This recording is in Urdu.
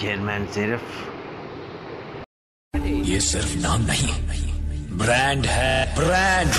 چیئرمین صرف یہ صرف نام نہیں برانڈ ہے برانڈ